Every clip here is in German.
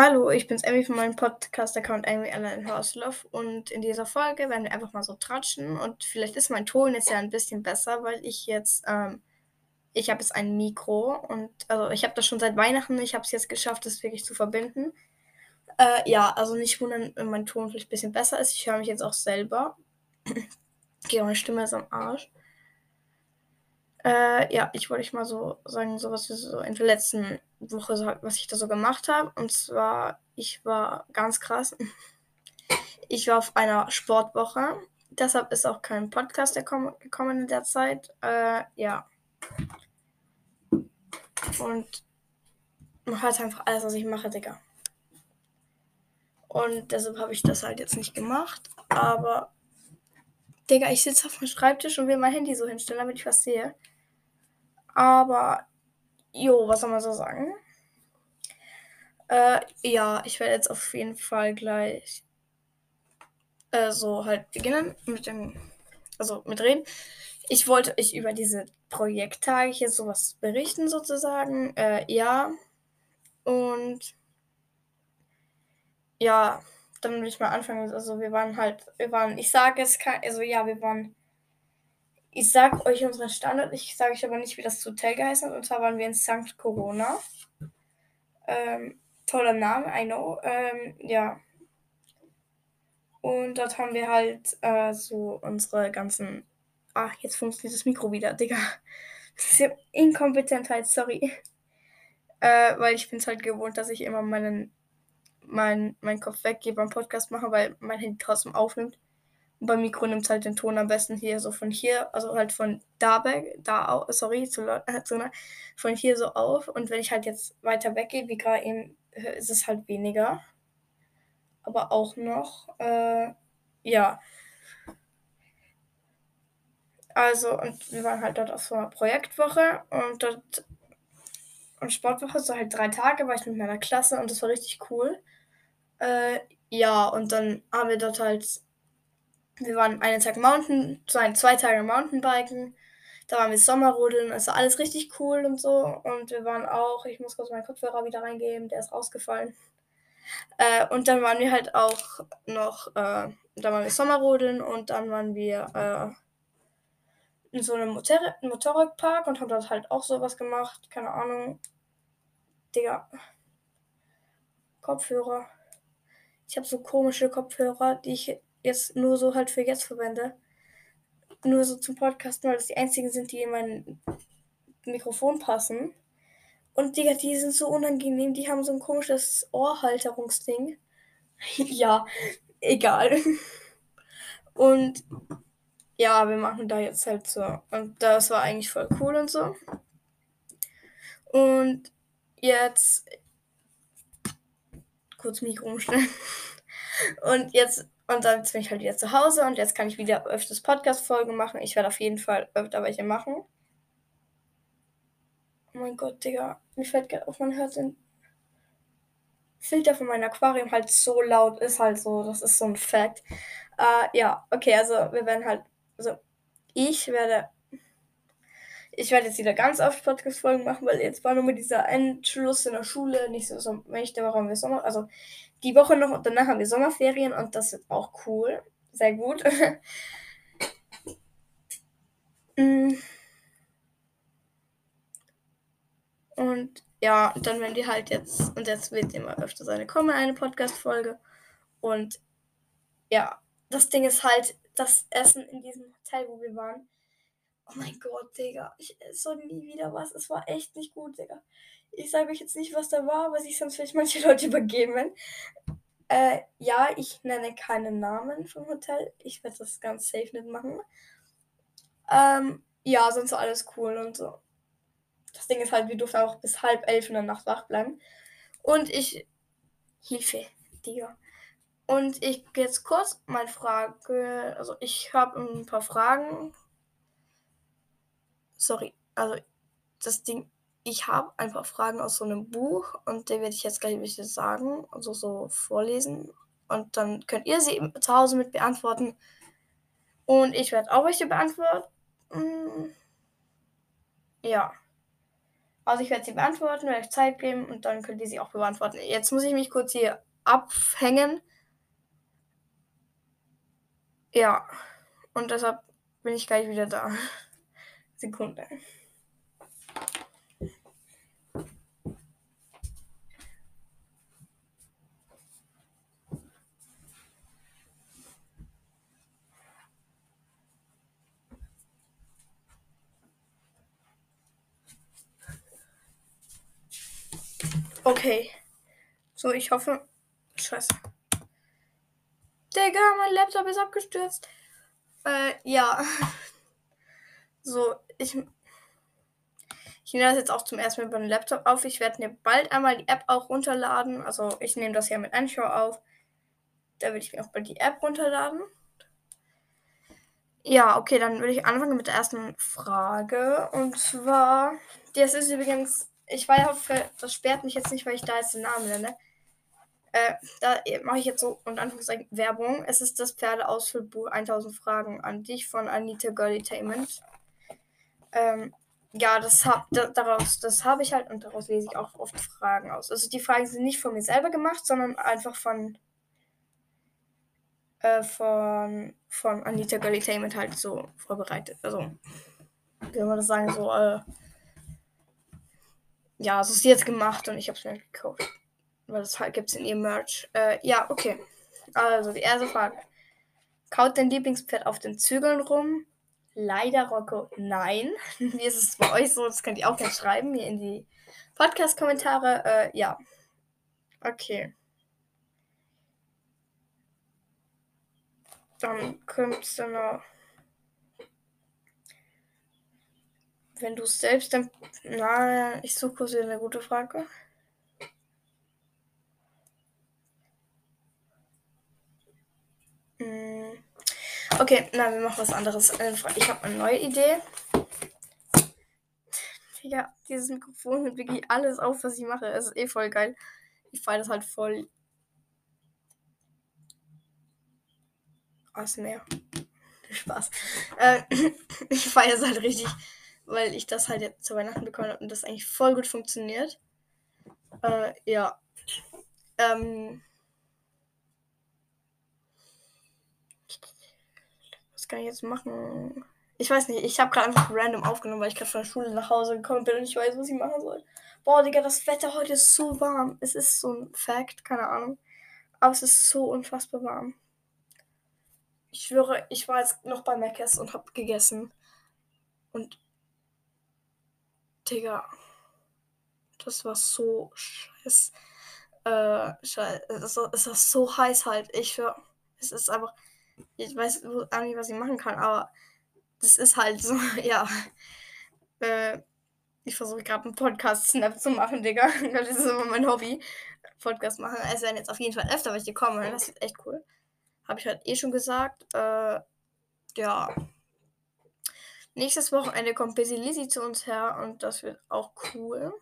Hallo, ich bin's Emmy von meinem Podcast-Account Emmy Allen Horslov und in dieser Folge werden wir einfach mal so tratschen und vielleicht ist mein Ton jetzt ja ein bisschen besser, weil ich jetzt, ähm, ich habe jetzt ein Mikro und also ich habe das schon seit Weihnachten, ich habe es jetzt geschafft, das wirklich zu verbinden. Äh, ja, also nicht wundern, wenn mein Ton vielleicht ein bisschen besser ist. Ich höre mich jetzt auch selber. okay, meine Stimme ist am Arsch. Äh, ja, ich wollte euch mal so sagen, so was wir so in der letzten Woche, so, was ich da so gemacht habe. Und zwar, ich war ganz krass. Ich war auf einer Sportwoche. Deshalb ist auch kein Podcast gekommen in der Zeit. Äh, ja. Und man hört einfach alles, was ich mache, Digga. Und deshalb habe ich das halt jetzt nicht gemacht. Aber, Digga, ich sitze auf dem Schreibtisch und will mein Handy so hinstellen, damit ich was sehe. Aber, jo, was soll man so sagen? Äh, ja, ich werde jetzt auf jeden Fall gleich äh, so halt beginnen mit dem, also mit reden. Ich wollte euch über diese Projekttage hier sowas berichten sozusagen. Äh, ja. Und ja, dann will ich mal anfangen. Also wir waren halt, wir waren, ich sage es, also ja, wir waren ich sag euch unseren Standort, ich sage euch aber nicht, wie das Hotel geheißen hat. Und zwar waren wir in St. Corona. Ähm, toller Name, I know. Ähm, ja. Und dort haben wir halt äh, so unsere ganzen. Ach, jetzt funktioniert das Mikro wieder, Digga. Diese Inkompetentheit, sorry. Äh, weil ich bin es halt gewohnt, dass ich immer meinen, mein, meinen Kopf weggebe beim Podcast machen, weil mein Handy trotzdem aufnimmt. Und beim Mikro nimmt es halt den Ton am besten hier so von hier, also halt von da weg, da sorry, zu, äh, zu, von hier so auf. Und wenn ich halt jetzt weiter weggehe, wie gerade eben, ist es halt weniger. Aber auch noch, äh, ja. Also, und wir waren halt dort auf so einer Projektwoche und dort und Sportwoche, so halt drei Tage, war ich mit meiner Klasse und das war richtig cool. Äh, ja, und dann haben wir dort halt wir waren einen Tag Mountain, zwei, zwei Tage Mountainbiken. Da waren wir Sommerrodeln, also alles richtig cool und so. Und wir waren auch, ich muss kurz meinen Kopfhörer wieder reingeben, der ist rausgefallen. Äh, und dann waren wir halt auch noch, äh, da waren wir Sommerrodeln und dann waren wir äh, in so einem Motor Motorradpark und haben dort halt auch sowas gemacht. Keine Ahnung. Digga. Kopfhörer. Ich habe so komische Kopfhörer, die ich jetzt nur so halt für jetzt verwende. Nur so zum Podcasten, weil das die einzigen sind, die in mein Mikrofon passen. Und Digga, die sind so unangenehm, die haben so ein komisches Ohrhalterungsding. ja, egal. Und ja, wir machen da jetzt halt so. Und das war eigentlich voll cool und so. Und jetzt kurz Mikro umstellen. Und jetzt und dann bin ich halt wieder zu Hause und jetzt kann ich wieder öfters Podcast-Folgen machen. Ich werde auf jeden Fall öfter welche machen. Oh mein Gott, Digga. Mir fällt gerade auf, man hört den Filter von meinem Aquarium halt so laut. Ist halt so. Das ist so ein Fact. Uh, ja, okay, also wir werden halt. Also ich werde. Ich werde jetzt wieder ganz oft Podcast-Folgen machen, weil jetzt war nur mit dieser Endschluss in der Schule nicht so, so mächtig, warum wir Sommer. Also die Woche noch und danach haben wir Sommerferien und das ist auch cool. Sehr gut. Mm. und ja, dann werden wir halt jetzt, und jetzt wird immer öfter seine kommen, eine Podcast-Folge. Und ja, das Ding ist halt, das Essen in diesem Hotel, wo wir waren. Oh mein Gott, Digga. Ich esse nie wieder was. Es war echt nicht gut, Digga. Ich sage euch jetzt nicht, was da war, weil sich sonst vielleicht manche Leute übergeben. Äh, ja, ich nenne keinen Namen vom Hotel. Ich werde das ganz safe nicht machen. Ähm, ja, sonst war alles cool und so. Das Ding ist halt, wir durften auch bis halb elf in der Nacht wach bleiben. Und ich. Hilfe, Digga. Und ich jetzt kurz meine Frage. Also, ich habe ein paar Fragen. Sorry. Also, das Ding ich habe ein paar Fragen aus so einem Buch und die werde ich jetzt gleich ein bisschen sagen, also so vorlesen. Und dann könnt ihr sie zu Hause mit beantworten. Und ich werde auch welche beantworten. Ja. Also ich werde sie beantworten, werde euch Zeit geben und dann könnt ihr sie auch beantworten. Jetzt muss ich mich kurz hier abhängen. Ja. Und deshalb bin ich gleich wieder da. Sekunde. Okay. So, ich hoffe. Scheiße. Digga, mein Laptop ist abgestürzt. Äh, ja. So, ich. Ich nehme das jetzt auch zum ersten Mal über den Laptop auf. Ich werde mir bald einmal die App auch runterladen. Also, ich nehme das ja mit Anchor auf. Da würde ich mir auch bald die App runterladen. Ja, okay, dann würde ich anfangen mit der ersten Frage. Und zwar, das ist übrigens ich war ja auf, das sperrt mich jetzt nicht, weil ich da jetzt den Namen nenne. Äh, da mache ich jetzt so und Anführungszeichen Werbung. Es ist das Pferdeausfüllbuch 1000 Fragen an dich von Anita Girlytainment. Ähm, ja, das hab, da, daraus, das habe ich halt und daraus lese ich auch oft Fragen aus. Also die Fragen sind nicht von mir selber gemacht, sondern einfach von äh, von von Anita Girlytainment halt so vorbereitet. Also wie soll man das sagen, so äh, ja, so ist sie jetzt gemacht und ich habe es mir gekauft. Weil das halt gibt es in ihrem Merch. Äh, ja, okay. Also, die erste Frage. Kaut dein Lieblingspferd auf den Zügeln rum? Leider, Rocco, nein. Wie ist es bei euch so? Das könnt ihr auch gerne schreiben, hier in die Podcast-Kommentare. Äh, ja. Okay. Dann kommt dann noch. Wenn du es selbst dann. Na, ich suche kurz eine gute Frage. Hm. Okay, na, wir machen was anderes. Ich habe eine neue Idee. Ja, dieses Mikrofon nimmt wirklich alles auf, was ich mache. Es ist eh voll geil. Ich feiere das halt voll. Was mehr? Spaß. Äh, ich feiere es halt richtig weil ich das halt jetzt zu Weihnachten bekommen habe und das eigentlich voll gut funktioniert. Äh, ja. Ähm, was kann ich jetzt machen? Ich weiß nicht, ich habe gerade einfach random aufgenommen, weil ich gerade von der Schule nach Hause gekommen bin und ich weiß, was ich machen soll. Boah, Digga, das Wetter heute ist so warm. Es ist so ein Fact, keine Ahnung. Aber es ist so unfassbar warm. Ich schwöre, ich war jetzt noch bei Mc's und habe gegessen. Und Digga. Das war so scheiß. Äh, scheiß. Es war so heiß halt. Ich für. Es ist einfach. Ich weiß auch nicht, was ich machen kann, aber das ist halt so, ja. Äh, ich versuche gerade einen Podcast-Snap zu machen, Digga. Das ist immer mein Hobby. Podcast machen. Es werden jetzt auf jeden Fall öfter welche kommen. Das ist echt cool. Habe ich halt eh schon gesagt. Äh, ja. Nächstes Wochenende kommt Busy Lizzy zu uns her und das wird auch cool.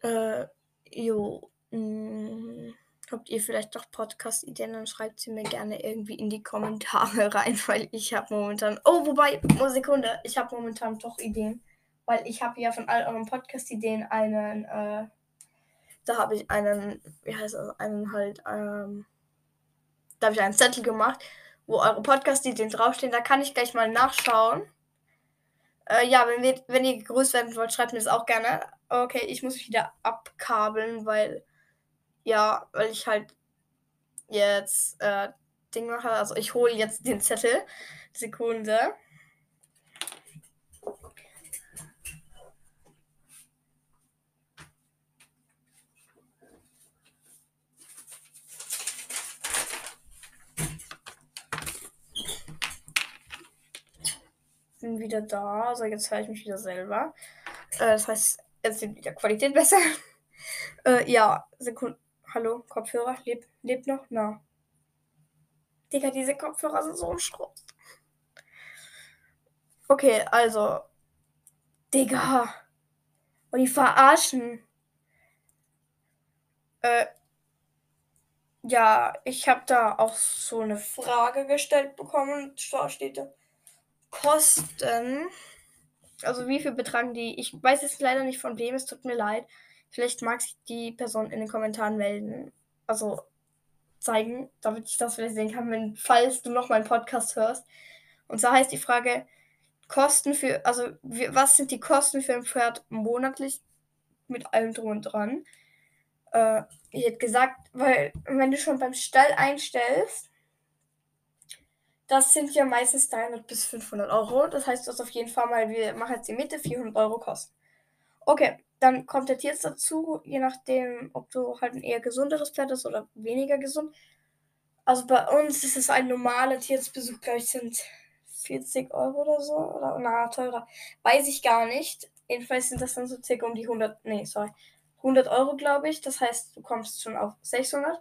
Äh, jo. Mh, mm, habt ihr vielleicht doch Podcast-Ideen, dann schreibt sie mir gerne irgendwie in die Kommentare rein, weil ich habe momentan. Oh, wobei, oh, Sekunde, ich habe momentan doch Ideen. Weil ich habe ja von all euren Podcast-Ideen einen, äh, da habe ich einen, wie heißt das, einen halt, ähm, da habe ich einen Zettel gemacht wo eure Podcast-Ideen draufstehen. Da kann ich gleich mal nachschauen. Äh, ja, wenn, wir, wenn ihr gegrüßt werden wollt, schreibt mir das auch gerne. Okay, ich muss mich wieder abkabeln, weil, ja, weil ich halt jetzt äh, Ding mache. Also ich hole jetzt den Zettel. Sekunde. Bin wieder da. Also jetzt höre ich mich wieder selber. Äh, das heißt, jetzt ist wieder Qualität besser. äh, ja, Sekunde. Hallo, Kopfhörer, lebt, lebt noch? Na. Digga, diese Kopfhörer sind so Schrott. Okay, also. Digga. Und die verarschen. Äh. Ja, ich habe da auch so eine Frage gestellt bekommen. Da steht da. Kosten Also wie viel betragen die? Ich weiß jetzt leider nicht von wem, es tut mir leid. Vielleicht mag sich die Person in den Kommentaren melden. Also zeigen, damit ich das vielleicht sehen kann, wenn, falls du noch meinen Podcast hörst. Und zwar heißt die Frage, Kosten für, also was sind die Kosten für ein Pferd monatlich mit allem drum und dran? Äh, ich hätte gesagt, weil wenn du schon beim Stall einstellst, das sind ja meistens 300 bis 500 Euro. Das heißt, du hast auf jeden Fall mal, wir machen jetzt die Mitte, 400 Euro kosten. Okay, dann kommt der Tierarzt dazu, je nachdem, ob du halt ein eher gesunderes Pferd hast oder weniger gesund. Also bei uns ist es ein normaler Tierarztbesuch, glaube ich, sind 40 Euro oder so. Oder na, teurer. Weiß ich gar nicht. Jedenfalls sind das dann so circa um die 100, nee, sorry, 100 Euro, glaube ich. Das heißt, du kommst schon auf 600.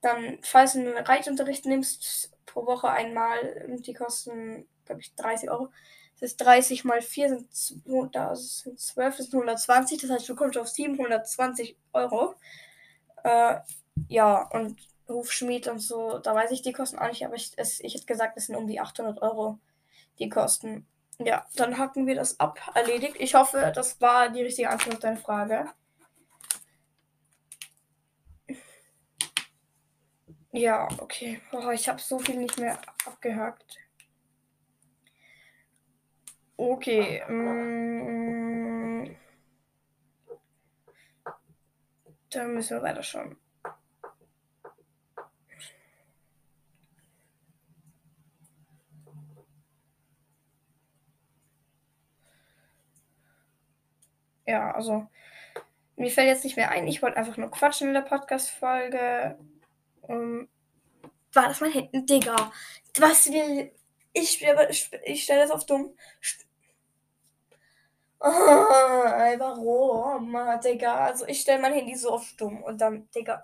Dann, falls du einen Reitunterricht nimmst, pro Woche einmal, die kosten, glaube ich, 30 Euro. Das ist 30 mal 4 sind, das sind 12, das sind 120. Das heißt, du kommst auf 720 Euro. Äh, ja, und Hufschmied und so, da weiß ich die Kosten auch nicht, aber ich, es, ich hätte gesagt, es sind um die 800 Euro die Kosten. Ja, dann hacken wir das ab. Erledigt. Ich hoffe, das war die richtige Antwort auf deine Frage. Ja, okay. Oh, ich habe so viel nicht mehr abgehakt. Okay. Mm, dann müssen wir weiter schauen. Ja, also mir fällt jetzt nicht mehr ein. Ich wollte einfach nur quatschen in der Podcast-Folge. Um, war das mein Handy? Digga. Was will. Ich, ich stelle das auf dumm. Oh, warum, Digga? Also ich stelle mein Handy so auf stumm und dann, Digga.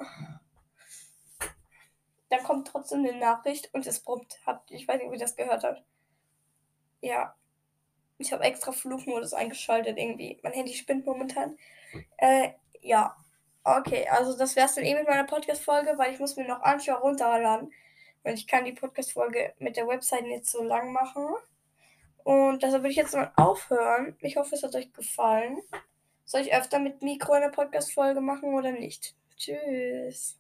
Dann kommt trotzdem eine Nachricht und es brummt. Ich weiß nicht, ihr das gehört habt. Ja. Ich habe extra Flugmodus eingeschaltet irgendwie. Mein Handy spinnt momentan. Äh, ja. Okay, also das wär's dann eh mit meiner Podcast-Folge, weil ich muss mir noch Anschau runterladen. Weil ich kann die Podcast-Folge mit der Website nicht so lang machen. Und deshalb würde ich jetzt mal aufhören. Ich hoffe, es hat euch gefallen. Soll ich öfter mit Mikro eine Podcast-Folge machen oder nicht? Tschüss.